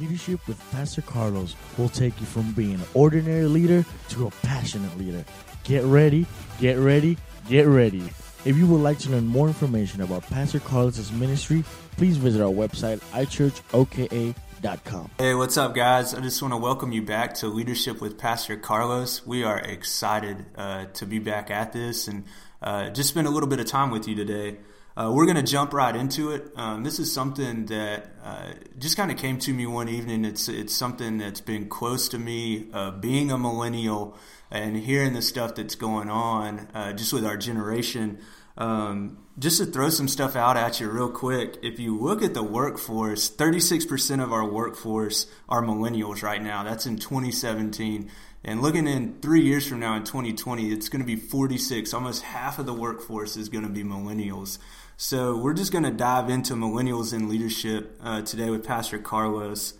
Leadership with Pastor Carlos will take you from being an ordinary leader to a passionate leader. Get ready, get ready, get ready. If you would like to learn more information about Pastor Carlos's ministry, please visit our website, ichurchoka.com. Hey, what's up, guys? I just want to welcome you back to Leadership with Pastor Carlos. We are excited uh, to be back at this and uh, just spend a little bit of time with you today. Uh, we're going to jump right into it. Um, this is something that uh, just kind of came to me one evening. It's it's something that's been close to me, uh, being a millennial and hearing the stuff that's going on uh, just with our generation. Um, just to throw some stuff out at you real quick, if you look at the workforce, 36% of our workforce are millennials right now. That's in 2017. And looking in three years from now in 2020, it's going to be 46. Almost half of the workforce is going to be millennials. So we're just going to dive into millennials in leadership uh, today with Pastor Carlos.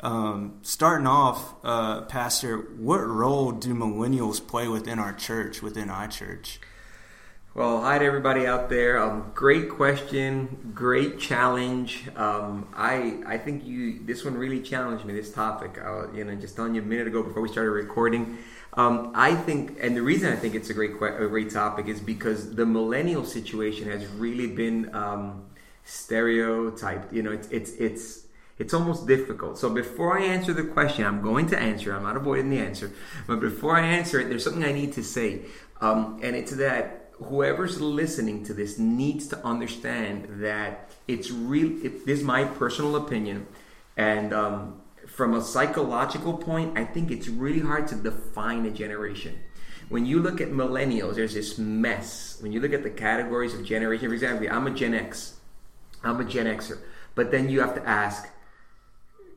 Um, starting off, uh, Pastor, what role do millennials play within our church, within iChurch? Well, hi to everybody out there. Um, great question, great challenge. Um, I I think you this one really challenged me. This topic, I, you know, just telling you a minute ago before we started recording. Um, I think, and the reason I think it's a great a great topic is because the millennial situation has really been um, stereotyped. You know, it's it's it's it's almost difficult. So before I answer the question, I'm going to answer. I'm not avoiding the answer, but before I answer it, there's something I need to say, um, and it's that whoever's listening to this needs to understand that it's real. It, this is my personal opinion, and um, from a psychological point, I think it's really hard to define a generation. When you look at millennials, there's this mess. When you look at the categories of generation, for example, I'm a Gen X, I'm a Gen Xer, but then you have to ask,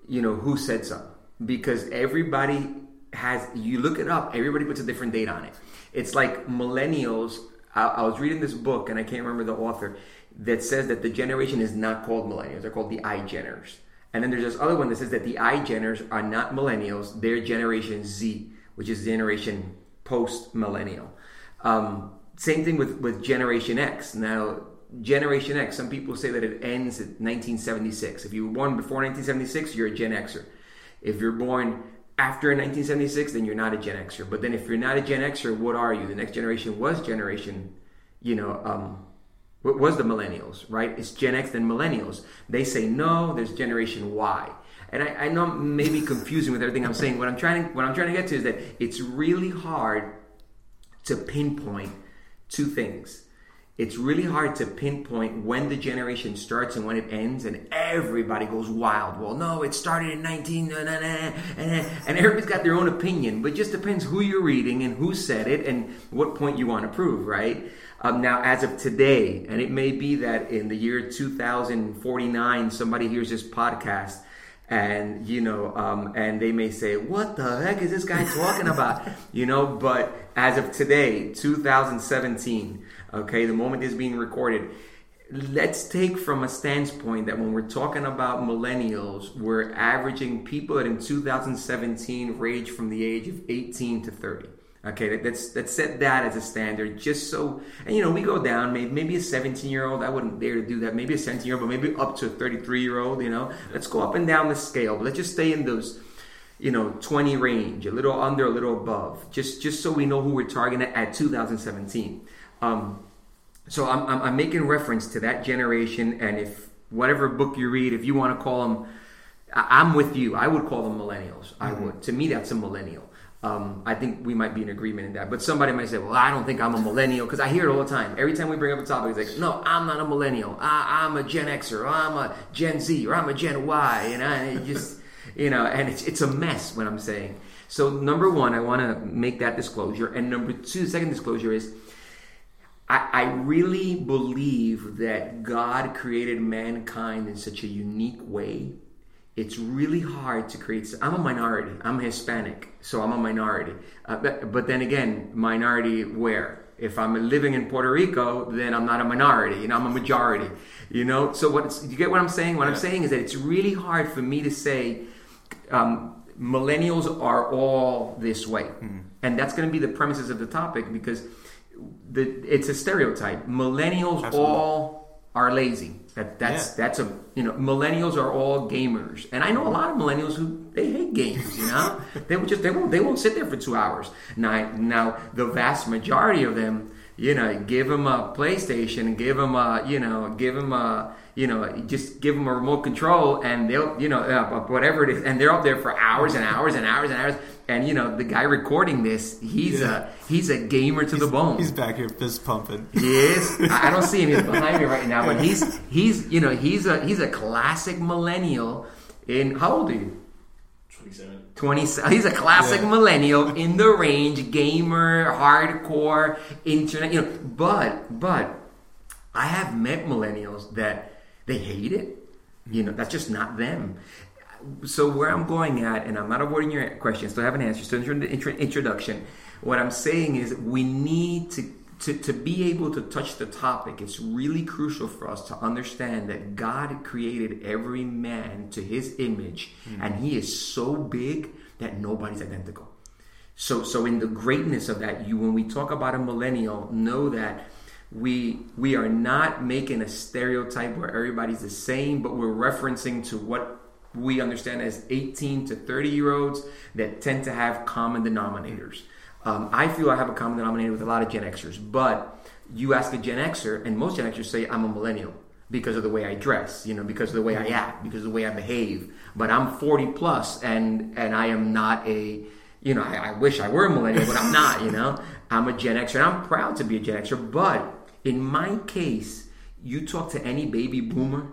you know, who said so? Because everybody has, you look it up, everybody puts a different date on it. It's like millennials. I, I was reading this book, and I can't remember the author, that says that the generation is not called millennials; they're called the iGeners. And then there's this other one that says that the iGeners are not millennials, they're Generation Z, which is generation post millennial. Um, same thing with, with Generation X. Now, Generation X, some people say that it ends at 1976. If you were born before 1976, you're a Gen Xer. If you're born after 1976, then you're not a Gen Xer. But then if you're not a Gen Xer, what are you? The next generation was generation, you know, um, was the millennials, right? It's Gen X and millennials. They say no, there's Generation Y. And I, I know I'm maybe confusing with everything I'm saying. What I'm trying what I'm trying to get to is that it's really hard to pinpoint two things. It's really hard to pinpoint when the generation starts and when it ends, and everybody goes wild. Well, no, it started in 19, and everybody's got their own opinion, but just depends who you're reading and who said it and what point you want to prove, right? Um, now, as of today, and it may be that in the year 2049, somebody hears this podcast and you know um, and they may say what the heck is this guy talking about you know but as of today 2017 okay the moment is being recorded let's take from a standpoint that when we're talking about millennials we're averaging people that in 2017 range from the age of 18 to 30 Okay, let's let's set that as a standard, just so and you know we go down. Maybe maybe a 17 year old, I wouldn't dare to do that. Maybe a 17 year old, but maybe up to a 33 year old. You know, let's go up and down the scale. But let's just stay in those, you know, 20 range, a little under, a little above, just just so we know who we're targeting at 2017. Um, so I'm, I'm I'm making reference to that generation, and if whatever book you read, if you want to call them, I'm with you. I would call them millennials. I mm-hmm. would. To me, that's a millennial. Um, I think we might be in agreement in that. But somebody might say, well, I don't think I'm a millennial because I hear it all the time. Every time we bring up a topic, it's like, no, I'm not a millennial. I, am a Gen Xer, or I'm a Gen Z, or I'm a Gen Y. And I just, you know, and it's, it's a mess what I'm saying. So, number one, I want to make that disclosure. And number two, the second disclosure is I, I really believe that God created mankind in such a unique way it's really hard to create. I'm a minority. I'm Hispanic, so I'm a minority. Uh, but, but, then again, minority where? If I'm living in Puerto Rico, then I'm not a minority. You know, I'm a majority. You know, so what? You get what I'm saying? What yeah. I'm saying is that it's really hard for me to say um, millennials are all this way, mm-hmm. and that's going to be the premises of the topic because the, it's a stereotype. Millennials Absolutely. all are lazy That that's Yeah. that's a you know millennials are all gamers, and I know a lot of millennials who they hate games. You know, they would just they won't they won't sit there for two hours. Now now the vast majority of them, you know, give them a PlayStation, give them a you know, give them a you know, just give them a remote control, and they'll you know uh, whatever it is, and they're up there for hours and hours and hours and hours. And you know, the guy recording this, he's Yeah. a he's a gamer to the bone. He's back here fist pumping. He is. I I don't see him. He's behind me right now, but he's he's you know he's a he's a classic millennial. In how old are you? 27. Twenty. He's a classic Yeah. millennial in the range, gamer, hardcore, internet. You know, but but I have met millennials that they hate it. You know, that's just not them. So where I'm going at, and I'm not avoiding your question, still have an answer, still in the intro- introduction. What I'm saying is we need to, to to be able to touch the topic. It's really crucial for us to understand that God created every man to His image, hmm. and He is so big that nobody's identical. So, so in the greatness of that, you when we talk about a millennial, know that we we are not making a stereotype where everybody's the same, but we're referencing to what we understand as 18 to 30 year olds that tend to have common denominators. Um, I feel I have a common denominator with a lot of Gen Xers, but you ask a Gen Xer, and most Gen Xers say I'm a millennial because of the way I dress, you know, because of the way I act, because of the way I behave. But I'm 40 plus, and and I am not a, you know, I, I wish I were a millennial, but I'm not. You know, I'm a Gen Xer, and I'm proud to be a Gen Xer. But in my case, you talk to any baby boomer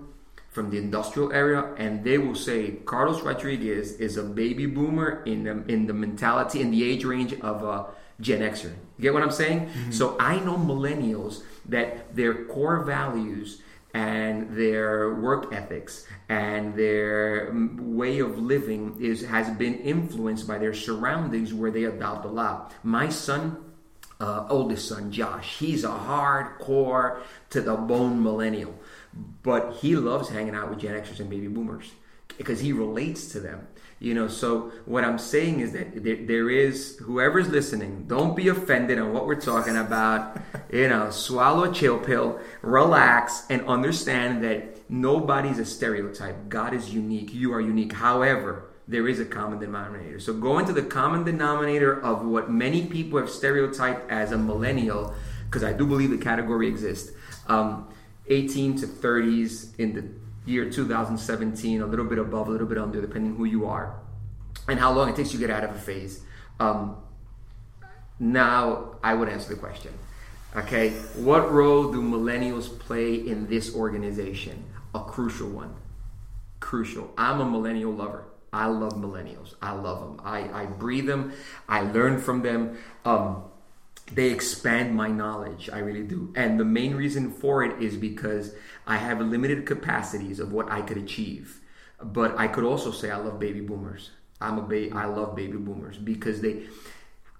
from the industrial area, and they will say Carlos Rodriguez is a baby boomer in the in the mentality in the age range of a Gen Xer. You get what I'm saying? Mm-hmm. So I know millennials that their core values and their work ethics and their way of living is has been influenced by their surroundings where they adopt a lot. My son uh, oldest son Josh. He's a hardcore to the bone millennial, but he loves hanging out with Gen Xers and baby boomers because he relates to them. You know, so what I'm saying is that there, there is whoever's listening, don't be offended on what we're talking about. you know, swallow a chill pill, relax, and understand that nobody's a stereotype. God is unique. You are unique. However, there is a common denominator. So go into the common denominator of what many people have stereotyped as a millennial, because I do believe the category exists. Um, 18 to 30s in the year 2017, a little bit above, a little bit under, depending who you are, and how long it takes you to get out of a phase. Um, now, I would answer the question. Okay, what role do millennials play in this organization? A crucial one. Crucial. I'm a millennial lover. I love millennials. I love them. I, I breathe them. I learn from them. Um, they expand my knowledge. I really do. And the main reason for it is because I have limited capacities of what I could achieve. But I could also say I love baby boomers. I'm a ba- I love baby boomers because they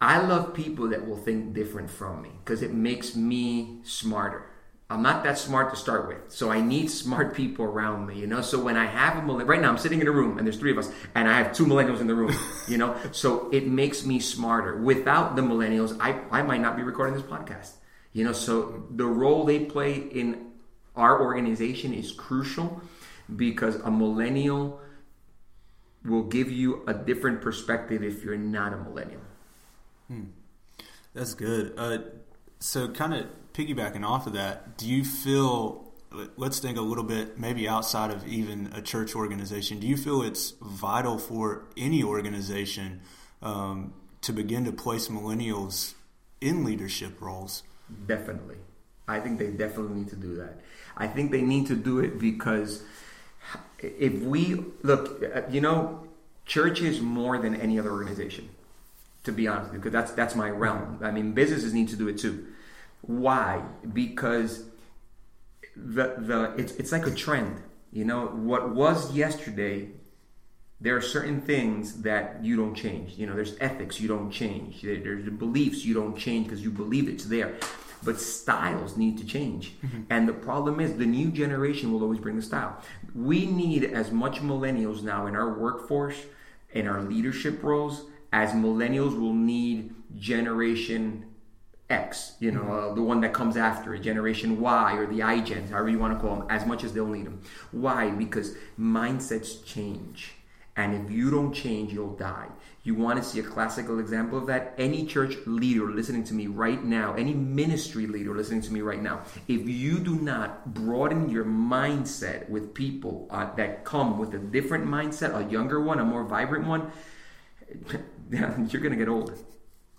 I love people that will think different from me because it makes me smarter. I'm not that smart to start with, so I need smart people around me, you know. So when I have a millennial, right now I'm sitting in a room and there's three of us, and I have two millennials in the room, you know. So it makes me smarter. Without the millennials, I I might not be recording this podcast, you know. So the role they play in our organization is crucial because a millennial will give you a different perspective if you're not a millennial. Hmm. That's good. Uh, so, kind of piggybacking off of that, do you feel? Let's think a little bit, maybe outside of even a church organization. Do you feel it's vital for any organization um, to begin to place millennials in leadership roles? Definitely. I think they definitely need to do that. I think they need to do it because if we look, uh, you know, church is more than any other organization. To be honest, because that's that's my realm. I mean, businesses need to do it too. Why? Because the the it's it's like a trend. You know, what was yesterday there are certain things that you don't change. You know, there's ethics you don't change. There- There's beliefs you don't change because you believe it's there. But styles need to change. Mm-hmm. And the problem is the new generation will always bring the style. We need as much millennials now in our workforce, in our leadership roles, as millennials will need generation X, you know, uh, the one that comes after it, Generation Y or the iGens, however you want to call them, as much as they'll need them. Why? Because mindsets change. And if you don't change, you'll die. You want to see a classical example of that? Any church leader listening to me right now, any ministry leader listening to me right now, if you do not broaden your mindset with people uh, that come with a different mindset, a younger one, a more vibrant one, you're going to get old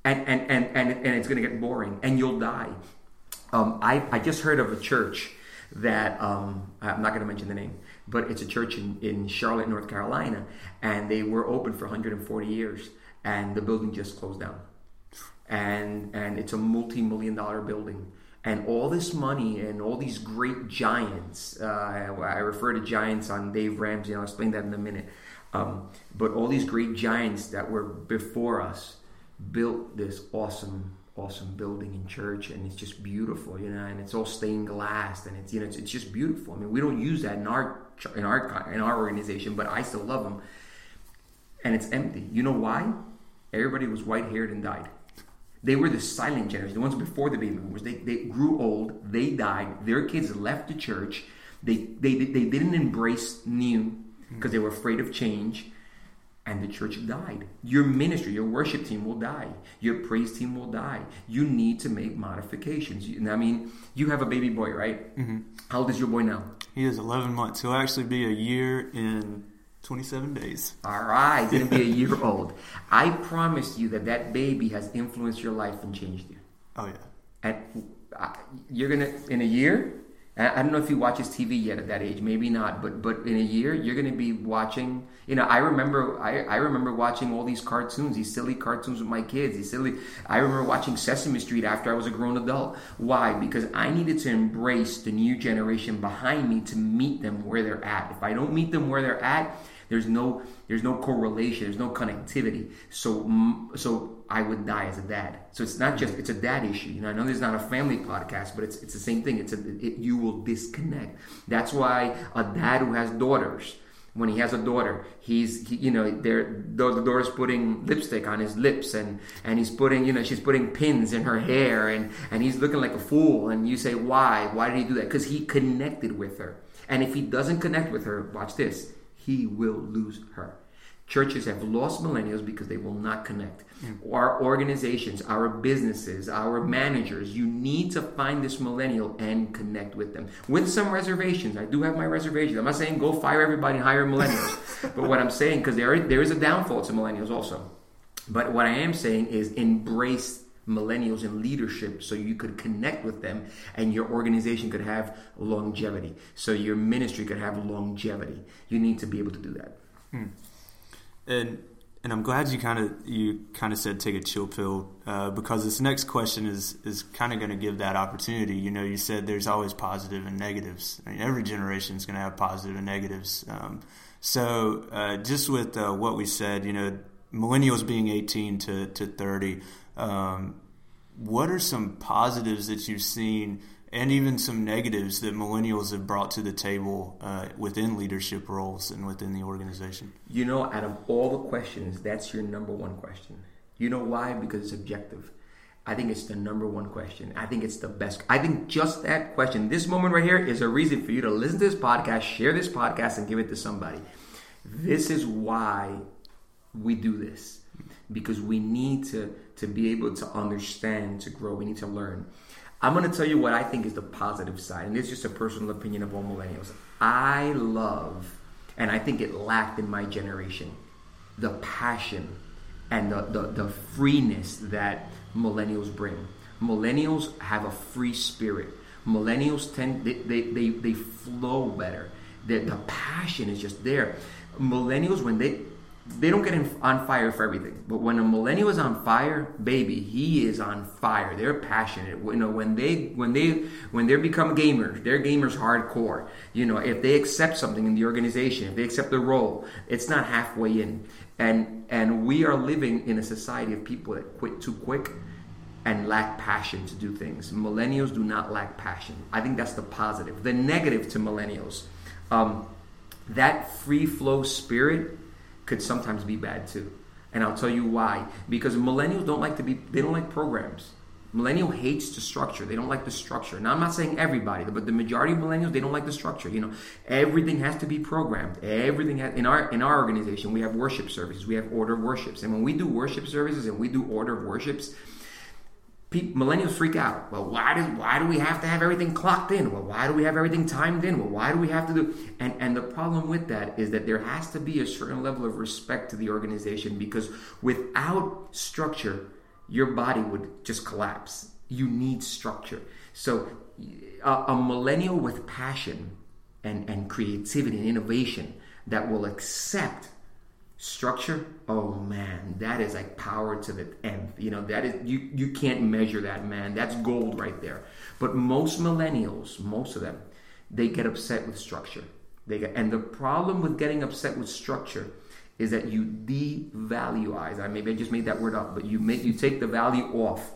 and and and and, and it's going to get boring, and you'll die. Um, I I just heard of a church that um, I'm not going to mention the name, but it's a church in, in Charlotte, North Carolina, and they were open for 140 years, and the building just closed down, and and it's a multi-million dollar building. And all this money and all these great giants, uh, I refer to giants on Dave Ramsey, I'll explain that in a minute. Um, but all these great giants that were before us, built this awesome awesome building in church and it's just beautiful you know and it's all stained glass and it's you know it's, it's just beautiful. I mean we don't use that in our in our in our organization but i still love them and it's empty. You know why? Everybody was white haired and died. They were the silent generation. The ones before the baby boomers they, they grew old they died their kids left the church. They they, they didn't embrace new because they were afraid of change and the church died. Your ministry, your worship team will die. Your praise team will die. You need to make modifications. I mean, you have a baby boy, right? Mm-hmm. How old is your boy now? He is 11 months. He'll actually be a year in 27 days. All right, he's going to be a year old. I promise you that that baby has influenced your life and changed you. Oh, yeah. And uh, you're going to, in a year, I don't know if he watches TV yet at that age, maybe not, but but in a year you're going to be watching. You know, I remember I, I remember watching all these cartoons, these silly cartoons with my kids. These silly. I remember watching Sesame Street after I was a grown adult. Why? Because I needed to embrace the new generation behind me to meet them where they're at. If I don't meet them where they're at, there's no there's no correlation. There's no connectivity. So so I would die as a dad. So it's not just it's a dad issue. You know, I know there's not a family podcast, but it's it's the same thing. It's a it, you will disconnect. That's why a dad who has daughters when he has a daughter, he's he, you know there the daughter's putting lipstick on his lips and and he's putting you know she's putting pins in her hair and and he's looking like a fool. And you say why? Why did he do that? Because he connected with her. And if he doesn't connect with her watch this he will lose her. Churches have lost millennials because they will not connect. Mm. Our organizations, our businesses, our managers, you need to find this millennial and connect with them. With some reservations. I do have my reservations. I'm not saying go fire everybody and hire millennials. but what I'm saying, because there, there is a downfall to millennials also. But what I am saying is embrace millennials in leadership so you could connect with them and your organization could have longevity so your ministry could have longevity you need to be able to do that hmm. And and I'm glad you kind of you kind of said take a chill pill uh, because this next question is is kind of going to give that opportunity. You know, you said there's always positive and negatives. I mean, every generation is going to have positive and negatives. Um, so uh, just with uh, what we said, you know, millennials being 18 to, to 30, um, what are some positives that you've seen and even some negatives that millennials have brought to the table uh, within leadership roles and within the organization? You know, out of all the questions, that's your number one question. You know why? Because it's objective. I think it's the number one question. I think it's the best. I think just that question, this moment right here, is a reason for you to listen to this podcast, share this podcast, and give it to somebody. This is why we do this because we need to to be able to understand, to grow. We need to learn. I'm going to tell you what I think is the positive side, and it's just a personal opinion of all millennials. I love, and I think it lacked in my generation, the passion and the, the, the freeness that millennials bring. Millennials have a free spirit. Millennials tend they, they, they, they flow better. The, the passion is just there. Millennials, when they they don't get on fire for everything. But when a millennial is on fire, baby, he is on fire. They're passionate. You know, when they when they when they become gamers, they're gamers hardcore. You know, if they accept something in the organization, if they accept the role, it's not halfway in. And and we are living in a society of people that quit too quick and lack passion to do things. Millennials do not lack passion. I think that's the positive. The negative to millennials, um, that free flow spirit could sometimes be bad too. And I'll tell you why. Because millennials don't like to be, they don't like programs. Millennial hates the structure. They don't like the structure. Now, I'm not saying everybody, but the majority of millennials they don't like the structure. You know, everything has to be programmed. Everything has, in our in our organization we have worship services. We have order of worships, and when we do worship services and we do order of worships, people, millennials freak out. Well, why do why do we have to have everything clocked in? Well, why do we have everything timed in? Well, why do we have to do? And and the problem with that is that there has to be a certain level of respect to the organization because without structure your body would just collapse. You need structure. So, a, a millennial with passion and, and creativity and innovation that will accept structure oh man that is like power to the nth you know that is you you can't measure that man that's gold right there but most millennials most of them they get upset with structure they get and the problem with getting upset with structure is that you devalueize. I maybe I just made that word up, but you make you take the value off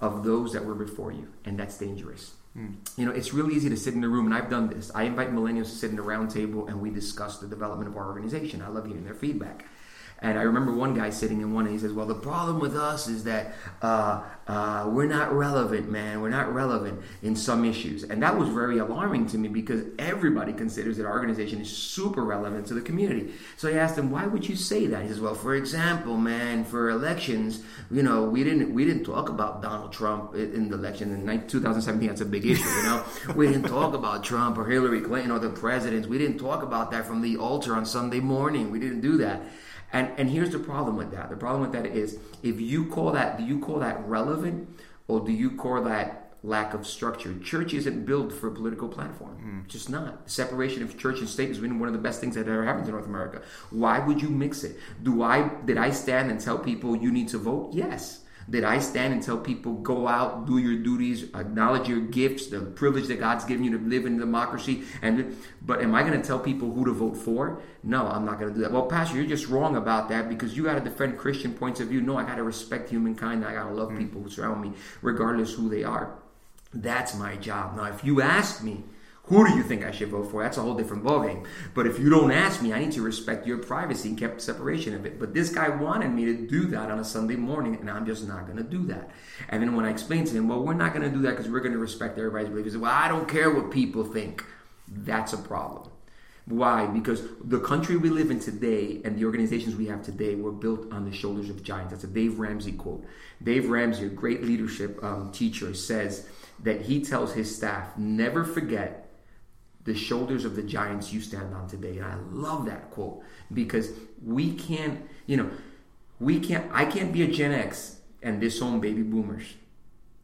of those that were before you, and that's dangerous. Mm. You know, it's really easy to sit in a room, and I've done this. I invite millennials to sit in a round table, and we discuss the development of our organization. I love hearing their feedback. And I remember one guy sitting in one, and he says, "Well, the problem with us is that uh, uh, we're not relevant, man. We're not relevant in some issues." And that was very alarming to me because everybody considers that our organization is super relevant to the community. So I asked him, "Why would you say that?" He says, "Well, for example, man, for elections, you know, we didn't we didn't talk about Donald Trump in the election in 2017. That's a big issue, you know. we didn't talk about Trump or Hillary Clinton or the presidents. We didn't talk about that from the altar on Sunday morning. We didn't do that." And and here's the problem with that. The problem with that is if you call that do you call that relevant or do you call that lack of structure? Church isn't built for a political platform. Mm. Just not. The separation of church and state has been one of the best things that ever happened to North America. Why would you mix it? Do I did I stand and tell people you need to vote? Yes. Did I stand and tell people, go out, do your duties, acknowledge your gifts, the privilege that God's given you to live in democracy? And but am I going to tell people who to vote for? No, I'm not going to do that. Well, Pastor, you're just wrong about that because you got to defend Christian points of view. No, I got to respect humankind. I got to love mm-hmm. people who surround me, regardless who they are. That's my job. Now, if you ask me, who do you think I should vote for? That's a whole different ballgame. But if you don't ask me, I need to respect your privacy and keep separation of it. But this guy wanted me to do that on a Sunday morning, and I'm just not going to do that. And then when I explained to him, well, we're not going to do that because we're going to respect everybody's beliefs. He said, well, I don't care what people think. That's a problem. Why? Because the country we live in today and the organizations we have today were built on the shoulders of giants. That's a Dave Ramsey quote. Dave Ramsey, a great leadership um, teacher, says that he tells his staff, never forget the shoulders of the giants you stand on today. And I love that quote because we can't, you know, we can't, I can't be a Gen X and disown baby boomers.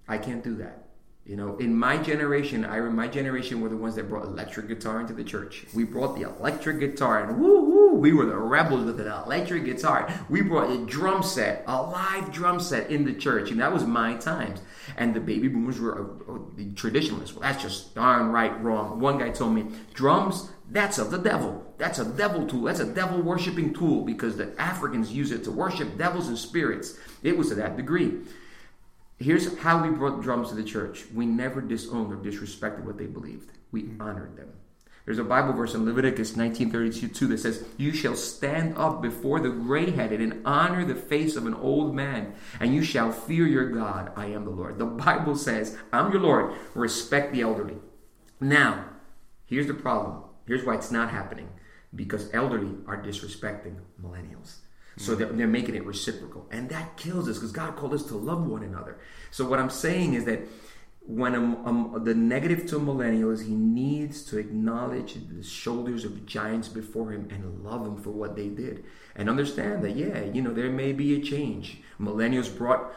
I can't do that. You know, in my generation, I my generation were the ones that brought electric guitar into the church. We brought the electric guitar, and woo woo, we were the rebels with an electric guitar. We brought a drum set, a live drum set in the church, and that was my times. And the baby boomers were uh, uh, the traditionalists. Well, that's just darn right wrong. One guy told me, drums, that's of the devil. That's a devil tool. That's a devil worshiping tool because the Africans use it to worship devils and spirits. It was to that degree. Here's how we brought drums to the church. We never disowned or disrespected what they believed. We mm. honored them. There's a Bible verse in Leviticus 19:32 that says, "You shall stand up before the gray-headed and honor the face of an old man, and you shall fear your God. I am the Lord." The Bible says, "I'm your Lord. Respect the elderly." Now, here's the problem. Here's why it's not happening. Because elderly are disrespecting millennials. So mm-hmm. they're, they're making it reciprocal. And that kills us because God called us to love one another. So what I'm saying is that when a, a, the negative to a millennial is he needs to acknowledge the shoulders of giants before him and love them for what they did and understand that yeah you know there may be a change millennials brought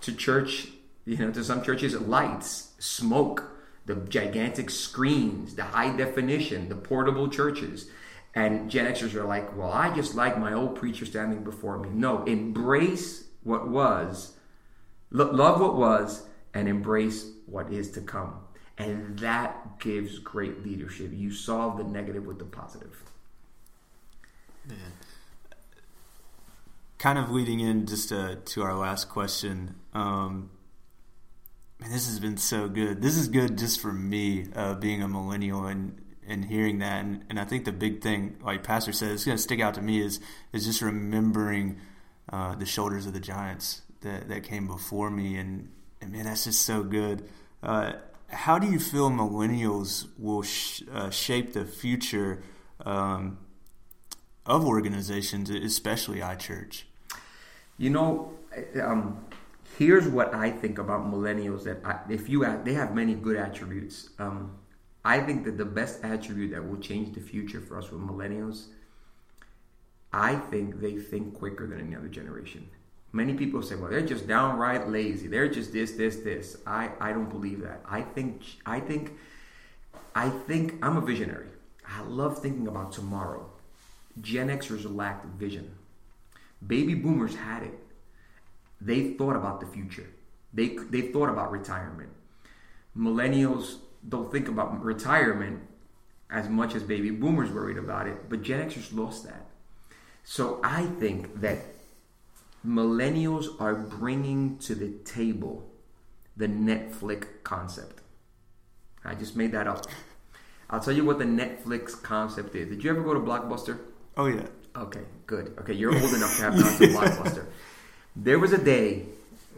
to church you know to some churches lights smoke the gigantic screens the high definition the portable churches and Gen Xers are like, well, I just like my old preacher standing before me. No, embrace what was, love what was, and embrace what is to come. And that gives great leadership. You solve the negative with the positive. Yeah. Kind of leading in just to, to our last question. Um, man, this has been so good. This is good just for me, uh, being a millennial and and hearing that. And, and I think the big thing, like Pastor said, it's going to stick out to me is is just remembering uh, the shoulders of the giants that, that came before me and and man, that's just so good. Uh, how do you feel millennials will sh- uh, shape the future um, of organizations, especially iChurch? You know, um, here's what I think about millennials. That I, if you they have many good attributes. Um, I think that the best attribute that will change the future for us with millennials. I think they think quicker than any other generation. Many people say, well, they're just downright lazy. They're just this, this, this. I, I don't believe that. I think I think I think I'm a visionary. I love thinking about tomorrow. Gen Xers lacked vision. Baby boomers had it. They thought about the future. They they thought about retirement. Millennials don't think about retirement as much as baby boomers worried about it, but Gen Xers lost that. So I think that millennials are bringing to the table the Netflix concept. I just made that up. I'll tell you what the Netflix concept is. Did you ever go to Blockbuster? Oh yeah. Okay, good. Okay, you're old enough to have gone to Blockbuster. There was a day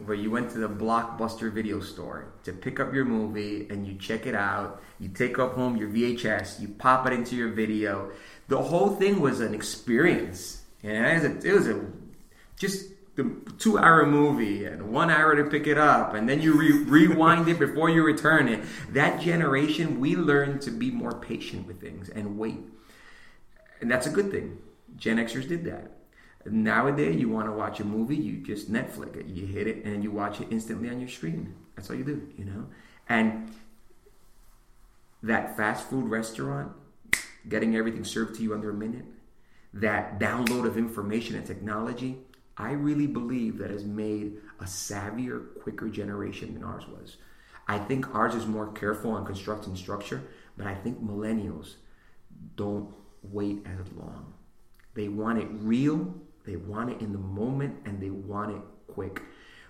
where you went to the Blockbuster video store to pick up your movie and you check it out. You take up home your VHS, you pop it into your video. The whole thing was an experience. And it was a, it was a just the two hour movie and one hour to pick it up and then you re- rewind it before you return it that generation we learned to be more patient with things and wait and that's a good thing gen xers did that nowadays you want to watch a movie you just netflix it you hit it and you watch it instantly on your screen that's all you do you know and that fast food restaurant getting everything served to you under a minute that download of information and technology I really believe that has made a savvier, quicker generation than ours was. I think ours is more careful on constructing structure, but I think millennials don't wait as long. They want it real, they want it in the moment, and they want it quick.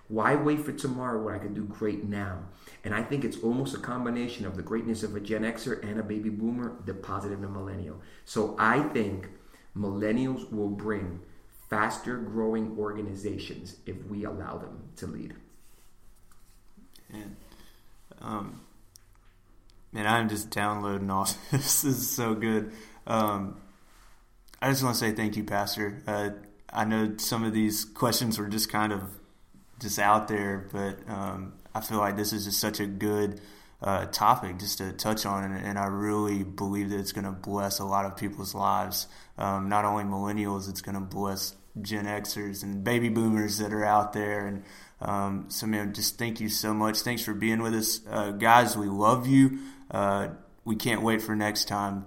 Why wait for tomorrow when I can do great now? And I think it's almost a combination of the greatness of a Gen Xer and a baby boomer the in a millennial. So I think millennials will bring faster growing organizations if we allow them to lead. And, um, man, I'm just downloading all this. this is so good. Um, I just want to say thank you, Pastor. Uh, I know some of these questions were just kind of just out there, but um, I feel like this is just such a good uh, topic just to touch on, and, and, I really believe that it's going to bless a lot of people's lives. Um, not only millennials, it's going to bless Gen Xers and baby boomers that are out there. And um, so, man, just thank you so much. Thanks for being with us, uh, guys. We love you. Uh, we can't wait for next time.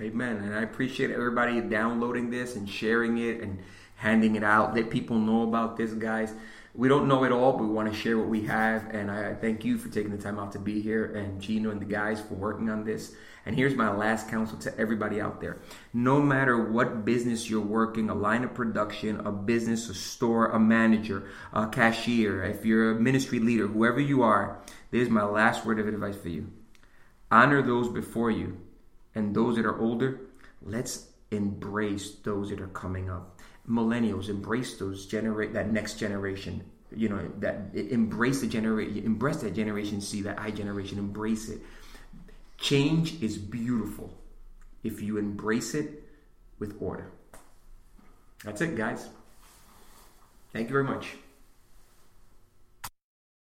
Amen. And I appreciate everybody downloading this and sharing it and handing it out. Let people know about this, guys we don't know it all, but we want to share what we have. And I thank you for taking the time out to be here, and Gino and the guys for working on this. And here's my last counsel to everybody out there. No matter what business you're working, a line of production, a business, a store, a manager, a cashier, if you're a ministry leader, whoever you are, there's my last word of advice for you. Honor those before you, and those that are older, let's embrace those that are coming up millennials embrace those generate that next generation you know that embrace the generation embrace that generation see that i generation embrace it. Change is beautiful if you embrace it with order. That's it guys. Thank you very much